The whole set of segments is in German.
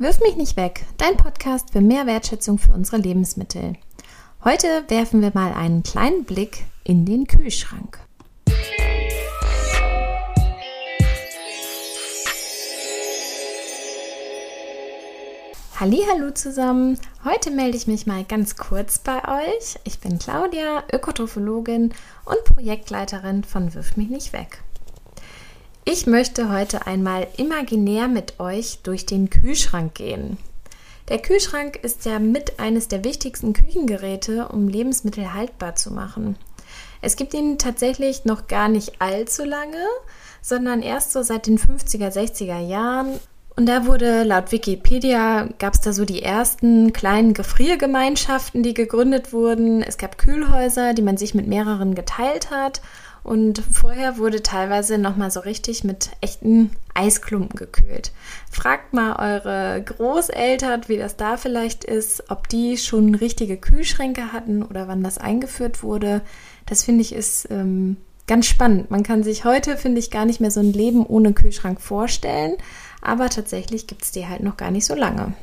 Wirf mich nicht weg, dein Podcast für mehr Wertschätzung für unsere Lebensmittel. Heute werfen wir mal einen kleinen Blick in den Kühlschrank. Hallo zusammen. Heute melde ich mich mal ganz kurz bei euch. Ich bin Claudia, Ökotrophologin und Projektleiterin von Wirf mich nicht weg. Ich möchte heute einmal imaginär mit euch durch den Kühlschrank gehen. Der Kühlschrank ist ja mit eines der wichtigsten Küchengeräte, um Lebensmittel haltbar zu machen. Es gibt ihn tatsächlich noch gar nicht allzu lange, sondern erst so seit den 50er, 60er Jahren. Und da wurde laut Wikipedia, gab es da so die ersten kleinen Gefriergemeinschaften, die gegründet wurden. Es gab Kühlhäuser, die man sich mit mehreren geteilt hat. Und vorher wurde teilweise nochmal so richtig mit echten Eisklumpen gekühlt. Fragt mal eure Großeltern, wie das da vielleicht ist, ob die schon richtige Kühlschränke hatten oder wann das eingeführt wurde. Das finde ich ist ähm, ganz spannend. Man kann sich heute, finde ich, gar nicht mehr so ein Leben ohne Kühlschrank vorstellen. Aber tatsächlich gibt es die halt noch gar nicht so lange.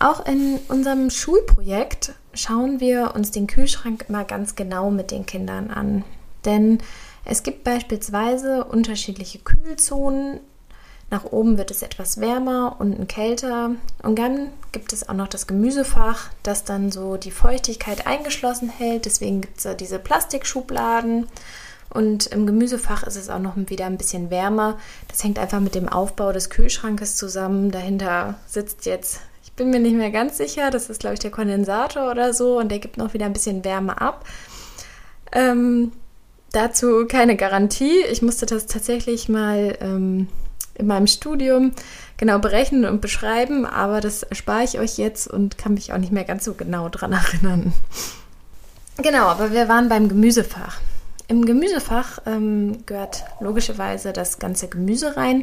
Auch in unserem Schulprojekt schauen wir uns den Kühlschrank immer ganz genau mit den Kindern an. Denn es gibt beispielsweise unterschiedliche Kühlzonen. Nach oben wird es etwas wärmer, unten kälter. Und dann gibt es auch noch das Gemüsefach, das dann so die Feuchtigkeit eingeschlossen hält. Deswegen gibt es da diese Plastikschubladen. Und im Gemüsefach ist es auch noch wieder ein bisschen wärmer. Das hängt einfach mit dem Aufbau des Kühlschrankes zusammen. Dahinter sitzt jetzt, ich bin mir nicht mehr ganz sicher, das ist glaube ich der Kondensator oder so und der gibt noch wieder ein bisschen Wärme ab. Ähm, dazu keine Garantie. Ich musste das tatsächlich mal ähm, in meinem Studium genau berechnen und beschreiben, aber das spare ich euch jetzt und kann mich auch nicht mehr ganz so genau dran erinnern. Genau, aber wir waren beim Gemüsefach. Im Gemüsefach ähm, gehört logischerweise das ganze Gemüse rein.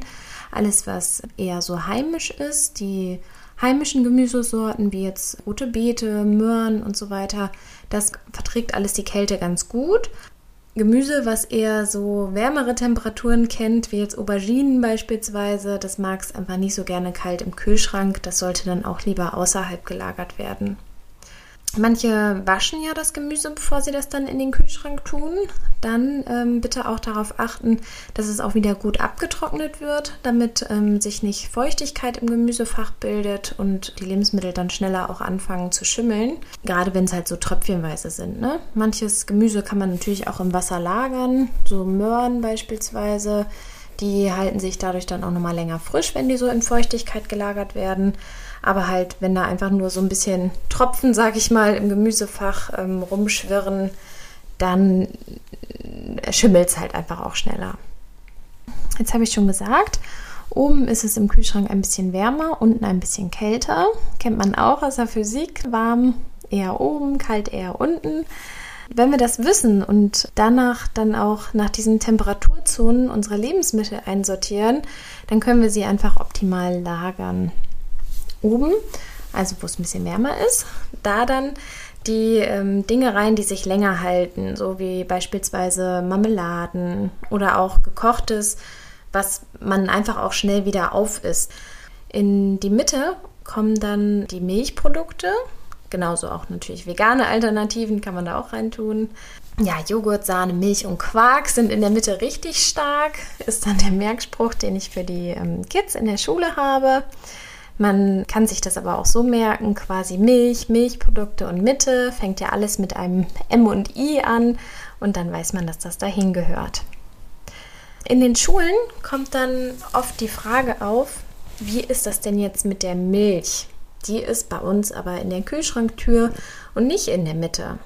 Alles, was eher so heimisch ist, die heimischen Gemüsesorten wie jetzt rote Beete, Möhren und so weiter, das verträgt alles die Kälte ganz gut. Gemüse, was eher so wärmere Temperaturen kennt, wie jetzt Auberginen beispielsweise, das mag es einfach nicht so gerne kalt im Kühlschrank. Das sollte dann auch lieber außerhalb gelagert werden. Manche waschen ja das Gemüse, bevor sie das dann in den Kühlschrank tun. Dann ähm, bitte auch darauf achten, dass es auch wieder gut abgetrocknet wird, damit ähm, sich nicht Feuchtigkeit im Gemüsefach bildet und die Lebensmittel dann schneller auch anfangen zu schimmeln. Gerade wenn es halt so tröpfchenweise sind. Ne? Manches Gemüse kann man natürlich auch im Wasser lagern, so Möhren beispielsweise. Die halten sich dadurch dann auch nochmal länger frisch, wenn die so in Feuchtigkeit gelagert werden. Aber halt, wenn da einfach nur so ein bisschen Tropfen, sag ich mal, im Gemüsefach ähm, rumschwirren, dann schimmelt es halt einfach auch schneller. Jetzt habe ich schon gesagt, oben ist es im Kühlschrank ein bisschen wärmer, unten ein bisschen kälter. Kennt man auch aus der Physik. Warm eher oben, kalt eher unten. Wenn wir das wissen und danach dann auch nach diesen Temperaturzonen unsere Lebensmittel einsortieren, dann können wir sie einfach optimal lagern oben, also wo es ein bisschen wärmer ist, da dann die ähm, Dinge rein, die sich länger halten, so wie beispielsweise Marmeladen oder auch gekochtes, was man einfach auch schnell wieder auf ist. In die Mitte kommen dann die Milchprodukte, genauso auch natürlich vegane Alternativen kann man da auch reintun. Ja, Joghurt, Sahne, Milch und Quark sind in der Mitte richtig stark, ist dann der Merkspruch, den ich für die ähm, Kids in der Schule habe. Man kann sich das aber auch so merken, quasi Milch, Milchprodukte und Mitte, fängt ja alles mit einem M und I an und dann weiß man, dass das dahin gehört. In den Schulen kommt dann oft die Frage auf, wie ist das denn jetzt mit der Milch? Die ist bei uns aber in der Kühlschranktür und nicht in der Mitte.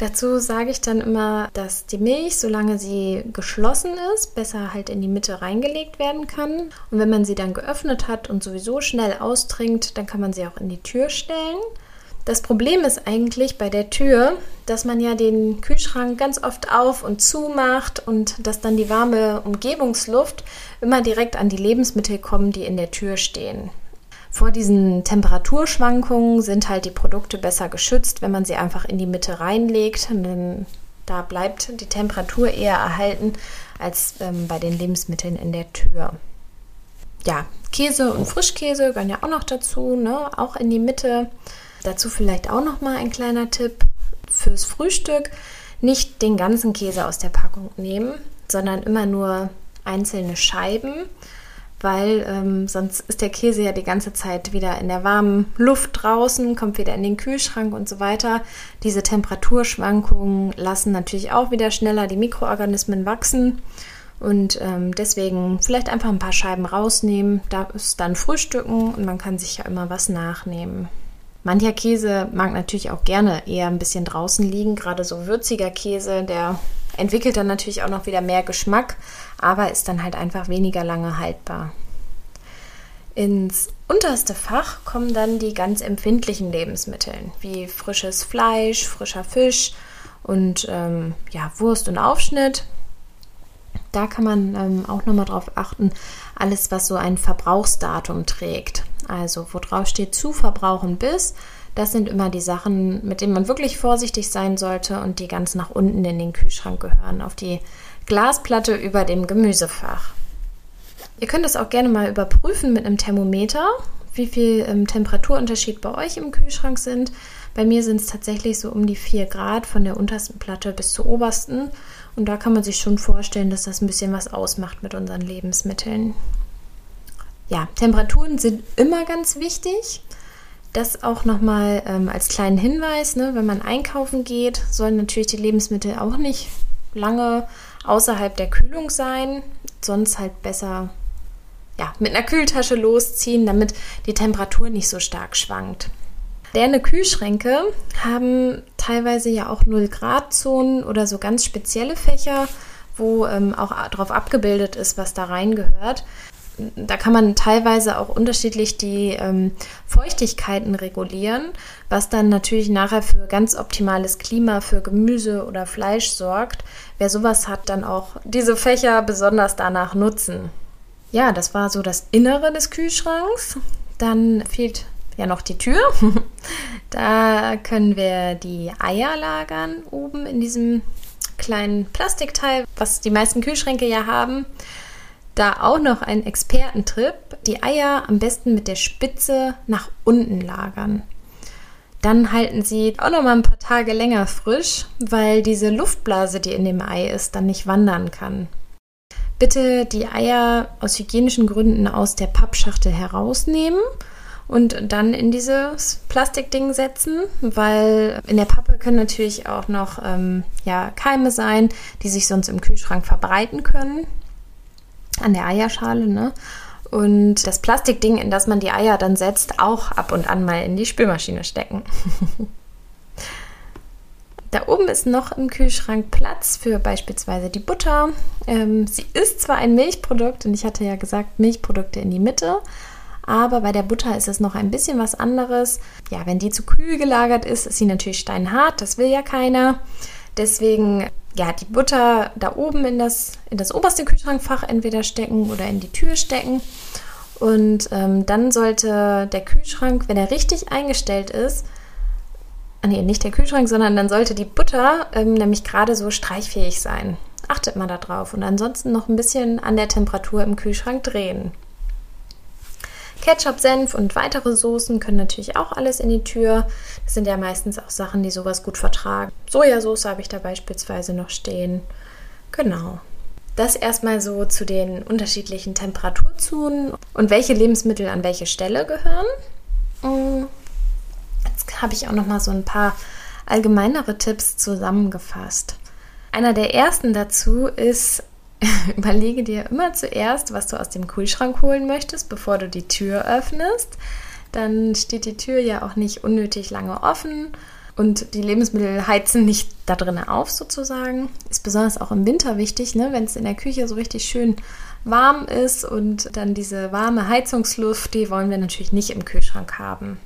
Dazu sage ich dann immer, dass die Milch, solange sie geschlossen ist, besser halt in die Mitte reingelegt werden kann. Und wenn man sie dann geöffnet hat und sowieso schnell austrinkt, dann kann man sie auch in die Tür stellen. Das Problem ist eigentlich bei der Tür, dass man ja den Kühlschrank ganz oft auf und zu macht und dass dann die warme Umgebungsluft immer direkt an die Lebensmittel kommt, die in der Tür stehen. Vor diesen Temperaturschwankungen sind halt die Produkte besser geschützt, wenn man sie einfach in die Mitte reinlegt. Denn da bleibt die Temperatur eher erhalten als ähm, bei den Lebensmitteln in der Tür. ja, Käse und Frischkäse gehören ja auch noch dazu, ne? auch in die Mitte. Dazu vielleicht auch noch mal ein kleiner Tipp fürs Frühstück. Nicht den ganzen Käse aus der Packung nehmen, sondern immer nur einzelne Scheiben, weil ähm, sonst ist der Käse ja die ganze Zeit wieder in der warmen Luft draußen, kommt wieder in den Kühlschrank und so weiter. Diese Temperaturschwankungen lassen natürlich auch wieder schneller die Mikroorganismen wachsen. Und ähm, deswegen vielleicht einfach ein paar Scheiben rausnehmen, da ist dann Frühstücken und man kann sich ja immer was nachnehmen. Mancher Käse mag natürlich auch gerne eher ein bisschen draußen liegen, gerade so würziger Käse, der entwickelt dann natürlich auch noch wieder mehr Geschmack, aber ist dann halt einfach weniger lange haltbar. Ins unterste Fach kommen dann die ganz empfindlichen Lebensmittel, wie frisches Fleisch, frischer Fisch und ähm, ja, Wurst und Aufschnitt. Da kann man ähm, auch nochmal drauf achten, alles, was so ein Verbrauchsdatum trägt. Also, wo drauf steht zu verbrauchen bis, das sind immer die Sachen, mit denen man wirklich vorsichtig sein sollte und die ganz nach unten in den Kühlschrank gehören, auf die Glasplatte über dem Gemüsefach. Ihr könnt das auch gerne mal überprüfen mit einem Thermometer, wie viel ähm, Temperaturunterschied bei euch im Kühlschrank sind. Bei mir sind es tatsächlich so um die 4 Grad von der untersten Platte bis zur obersten. Und da kann man sich schon vorstellen, dass das ein bisschen was ausmacht mit unseren Lebensmitteln. Ja, Temperaturen sind immer ganz wichtig. Das auch nochmal ähm, als kleinen Hinweis, ne, wenn man einkaufen geht, sollen natürlich die Lebensmittel auch nicht lange außerhalb der Kühlung sein, sonst halt besser ja, mit einer Kühltasche losziehen, damit die Temperatur nicht so stark schwankt. Moderne Kühlschränke haben teilweise ja auch 0 Grad Zonen oder so ganz spezielle Fächer, wo ähm, auch darauf abgebildet ist, was da reingehört da kann man teilweise auch unterschiedlich die ähm, Feuchtigkeiten regulieren, was dann natürlich nachher für ganz optimales Klima für Gemüse oder Fleisch sorgt. Wer sowas hat, dann auch diese Fächer besonders danach nutzen. Ja, das war so das Innere des Kühlschranks. Dann fehlt ja noch die Tür. da können wir die Eier lagern oben in diesem kleinen Plastikteil, was die meisten Kühlschränke ja haben. Da auch noch ein Expertentrip, die Eier am besten mit der Spitze nach unten lagern. Dann halten sie auch noch mal ein paar Tage länger frisch, weil diese Luftblase, die in dem Ei ist, dann nicht wandern kann. Bitte die Eier aus hygienischen Gründen aus der Pappschachtel herausnehmen und dann in dieses Plastikding setzen, weil in der Pappe können natürlich auch noch ähm, ja, Keime sein, die sich sonst im Kühlschrank verbreiten können an der Eierschale, ne? Und das Plastikding, in das man die Eier dann setzt, auch ab und an mal in die Spülmaschine stecken. Da oben ist noch im Kühlschrank Platz für beispielsweise die Butter. Ähm, sie ist zwar ein Milchprodukt und ich hatte ja gesagt, Milchprodukte in die Mitte, aber bei der Butter ist es noch ein bisschen was anderes. Ja, wenn die zu kühl gelagert ist, ist sie natürlich steinhart, das will ja keiner. Deswegen ja, die Butter da oben in das, in das oberste Kühlschrankfach entweder stecken oder in die Tür stecken. Und ähm, dann sollte der Kühlschrank, wenn er richtig eingestellt ist, ah, nee, nicht der Kühlschrank, sondern dann sollte die Butter ähm, nämlich gerade so streichfähig sein. Achtet mal darauf und ansonsten noch ein bisschen an der Temperatur im Kühlschrank drehen. Ketchup, Senf und weitere Soßen können natürlich auch alles in die Tür. Das sind ja meistens auch Sachen, die sowas gut vertragen. Sojasauce habe ich da beispielsweise noch stehen. Genau. Das erstmal so zu den unterschiedlichen Temperaturzonen und welche Lebensmittel an welche Stelle gehören. Mm. Jetzt habe ich auch noch mal so ein paar allgemeinere Tipps zusammengefasst. Einer der ersten dazu ist überlege dir immer zuerst, was du aus dem Kühlschrank holen möchtest, bevor du die Tür öffnest. Dann steht die Tür ja auch nicht unnötig lange offen und die Lebensmittel heizen nicht da drinnen auf sozusagen. Ist besonders auch im Winter wichtig, ne? wenn es in der Küche so richtig schön warm ist und dann diese warme Heizungsluft, die wollen wir natürlich nicht im Kühlschrank haben.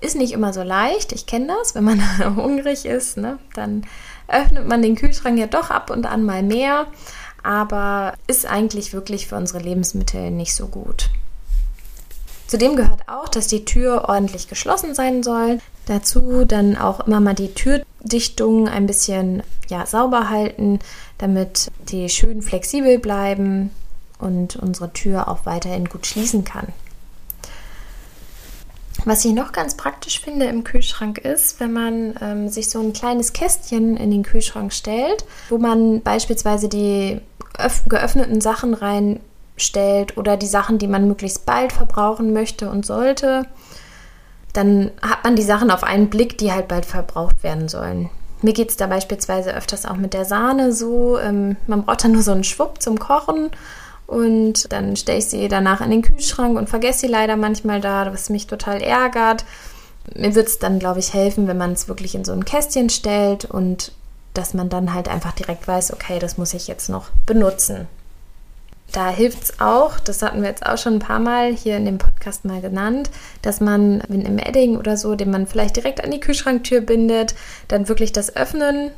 Ist nicht immer so leicht, ich kenne das, wenn man hungrig ist, ne? dann öffnet man den Kühlschrank ja doch ab und an mal mehr aber ist eigentlich wirklich für unsere Lebensmittel nicht so gut. Zudem gehört auch, dass die Tür ordentlich geschlossen sein soll. Dazu dann auch immer mal die Türdichtung ein bisschen ja, sauber halten, damit die schön flexibel bleiben. und unsere Tür auch weiterhin gut schließen kann. Was ich noch ganz praktisch finde im Kühlschrank ist, wenn man ähm, sich so ein kleines Kästchen in den Kühlschrank stellt, wo man beispielsweise die geöffneten Sachen reinstellt oder die Sachen, die man möglichst bald verbrauchen möchte und sollte, dann hat man die Sachen auf einen Blick, die halt bald verbraucht werden sollen. Mir geht es da beispielsweise öfters auch mit der Sahne so. Ähm, man braucht dann nur so einen Schwupp zum Kochen und dann stelle ich sie danach in den Kühlschrank und vergesse sie leider manchmal da, was mich total ärgert. Mir wird es dann, glaube ich, helfen, wenn man es wirklich in so ein Kästchen stellt und dass man dann halt einfach direkt weiß, okay, das muss ich jetzt noch benutzen. Da hilft es auch, das hatten wir jetzt auch schon ein paar Mal hier in dem Podcast mal genannt, dass man wenn im Edding oder so, den man vielleicht direkt an die Kühlschranktür bindet, dann wirklich das Öffnen,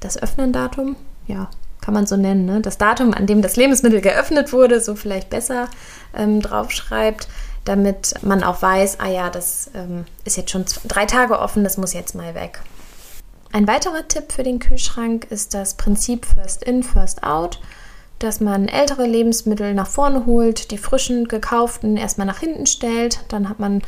das Öffnen-Datum, ja, kann man so nennen, ne? das Datum, an dem das Lebensmittel geöffnet wurde, so vielleicht besser ähm, draufschreibt, damit man auch weiß, ah ja, das ähm, ist jetzt schon drei Tage offen, das muss jetzt mal weg. Ein weiterer Tipp für den Kühlschrank ist das Prinzip First In, First Out, dass man ältere Lebensmittel nach vorne holt, die frischen, gekauften erstmal nach hinten stellt, dann hat man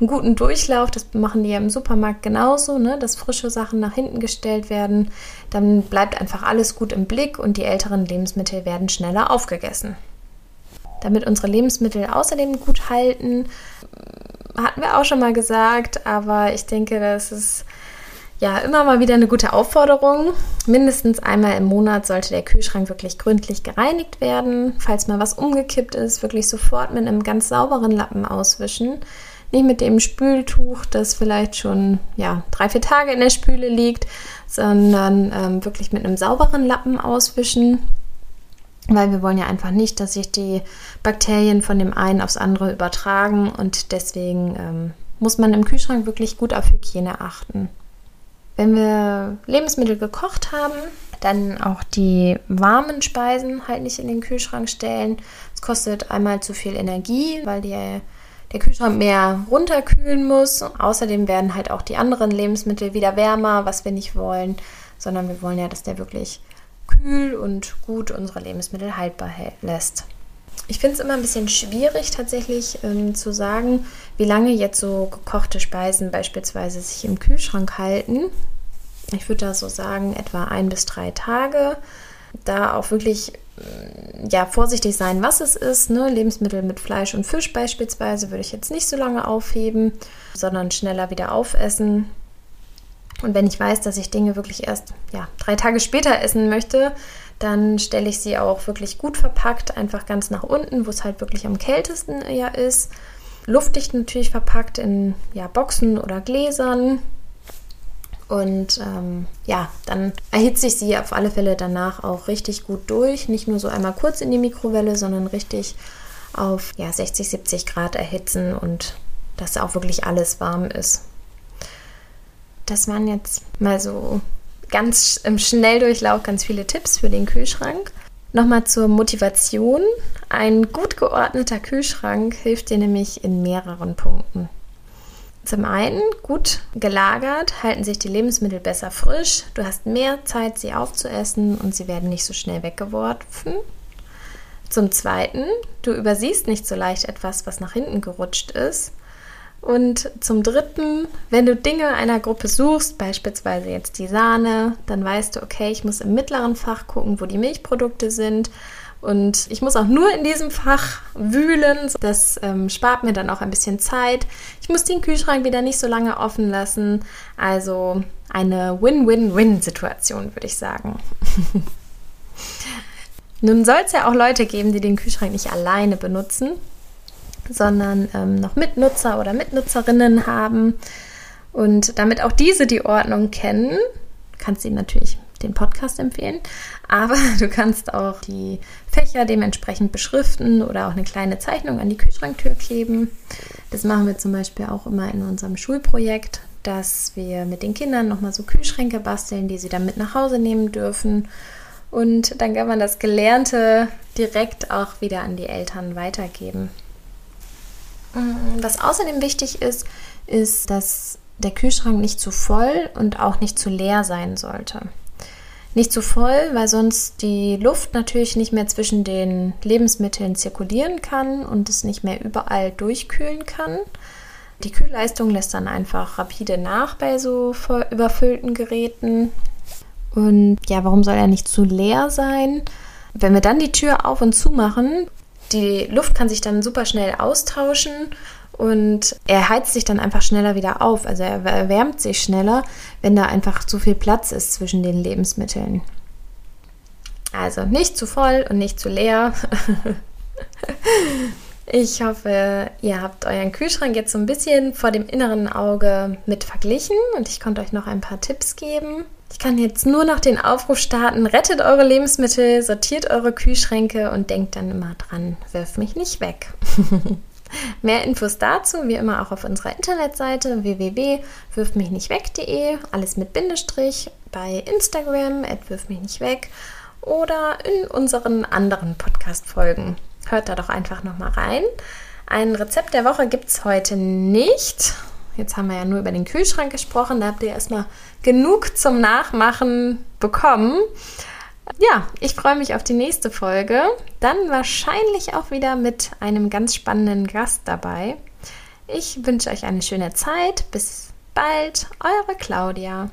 einen guten Durchlauf. Das machen die ja im Supermarkt genauso, ne? dass frische Sachen nach hinten gestellt werden. Dann bleibt einfach alles gut im Blick und die älteren Lebensmittel werden schneller aufgegessen. Damit unsere Lebensmittel außerdem gut halten, hatten wir auch schon mal gesagt, aber ich denke, das ist ja immer mal wieder eine gute Aufforderung. Mindestens einmal im Monat sollte der Kühlschrank wirklich gründlich gereinigt werden. Falls mal was umgekippt ist, wirklich sofort mit einem ganz sauberen Lappen auswischen. Nicht mit dem Spültuch, das vielleicht schon ja, drei, vier Tage in der Spüle liegt, sondern ähm, wirklich mit einem sauberen Lappen auswischen. Weil wir wollen ja einfach nicht, dass sich die Bakterien von dem einen aufs andere übertragen und deswegen ähm, muss man im Kühlschrank wirklich gut auf Hygiene achten. Wenn wir Lebensmittel gekocht haben, dann auch die warmen Speisen halt nicht in den Kühlschrank stellen. Es kostet einmal zu viel Energie, weil die der Kühlschrank mehr runterkühlen muss. Außerdem werden halt auch die anderen Lebensmittel wieder wärmer, was wir nicht wollen, sondern wir wollen ja, dass der wirklich kühl und gut unsere Lebensmittel haltbar lässt. Ich finde es immer ein bisschen schwierig tatsächlich ähm, zu sagen, wie lange jetzt so gekochte Speisen beispielsweise sich im Kühlschrank halten. Ich würde da so sagen, etwa ein bis drei Tage. Da auch wirklich ja, vorsichtig sein, was es ist. Ne? Lebensmittel mit Fleisch und Fisch beispielsweise würde ich jetzt nicht so lange aufheben, sondern schneller wieder aufessen. Und wenn ich weiß, dass ich Dinge wirklich erst ja, drei Tage später essen möchte, dann stelle ich sie auch wirklich gut verpackt, einfach ganz nach unten, wo es halt wirklich am kältesten ja ist. Luftdicht natürlich verpackt in ja, Boxen oder Gläsern. Und ähm, ja, dann erhitze ich sie auf alle Fälle danach auch richtig gut durch. Nicht nur so einmal kurz in die Mikrowelle, sondern richtig auf ja, 60, 70 Grad erhitzen und dass auch wirklich alles warm ist. Das waren jetzt mal so ganz im Schnelldurchlauf ganz viele Tipps für den Kühlschrank. Nochmal zur Motivation. Ein gut geordneter Kühlschrank hilft dir nämlich in mehreren Punkten. Zum einen, gut gelagert, halten sich die Lebensmittel besser frisch. Du hast mehr Zeit, sie aufzuessen und sie werden nicht so schnell weggeworfen. Zum zweiten, du übersiehst nicht so leicht etwas, was nach hinten gerutscht ist. Und zum dritten, wenn du Dinge einer Gruppe suchst, beispielsweise jetzt die Sahne, dann weißt du, okay, ich muss im mittleren Fach gucken, wo die Milchprodukte sind und ich muss auch nur in diesem Fach wühlen. Das ähm, spart mir dann auch ein bisschen Zeit. Ich muss den Kühlschrank wieder nicht so lange offen lassen. Also eine Win-Win-Win-Situation, würde ich sagen. Nun soll es ja auch Leute geben, die den Kühlschrank nicht alleine benutzen, sondern ähm, noch Mitnutzer oder Mitnutzerinnen haben. Und damit auch diese die Ordnung kennen, kannst du ihnen natürlich den Podcast empfehlen. Aber du kannst auch die Fächer dementsprechend beschriften oder auch eine kleine Zeichnung an die Kühlschranktür kleben. Das machen wir zum Beispiel auch immer in unserem Schulprojekt, dass wir mit den Kindern nochmal so Kühlschränke basteln, die sie dann mit nach Hause nehmen dürfen. Und dann kann man das Gelernte direkt auch wieder an die Eltern weitergeben. Was außerdem wichtig ist, ist, dass der Kühlschrank nicht zu voll und auch nicht zu leer sein sollte. Nicht zu voll, weil sonst die Luft natürlich nicht mehr zwischen den Lebensmitteln zirkulieren kann und es nicht mehr überall durchkühlen kann. Die Kühlleistung lässt dann einfach rapide nach bei so überfüllten Geräten. Und ja, warum soll er nicht zu leer sein? Wenn wir dann die Tür auf und zu machen, die Luft kann sich dann super schnell austauschen und er heizt sich dann einfach schneller wieder auf. Also er erwärmt sich schneller, wenn da einfach zu viel Platz ist zwischen den Lebensmitteln. Also nicht zu voll und nicht zu leer. Ich hoffe, ihr habt euren Kühlschrank jetzt so ein bisschen vor dem inneren Auge mit verglichen und ich konnte euch noch ein paar Tipps geben. Ich kann jetzt nur noch den Aufruf starten, rettet eure Lebensmittel, sortiert eure Kühlschränke und denkt dann immer dran, wirf mich nicht weg. Mehr Infos dazu, wie immer auch auf unserer Internetseite www.wirfmichnichtweg.de, alles mit Bindestrich, bei Instagram, wirf mich nicht weg oder in unseren anderen Podcast-Folgen. Hört da doch einfach nochmal rein. Ein Rezept der Woche gibt es heute nicht. Jetzt haben wir ja nur über den Kühlschrank gesprochen. Da habt ihr erstmal genug zum Nachmachen bekommen. Ja, ich freue mich auf die nächste Folge. Dann wahrscheinlich auch wieder mit einem ganz spannenden Gast dabei. Ich wünsche euch eine schöne Zeit. Bis bald, eure Claudia.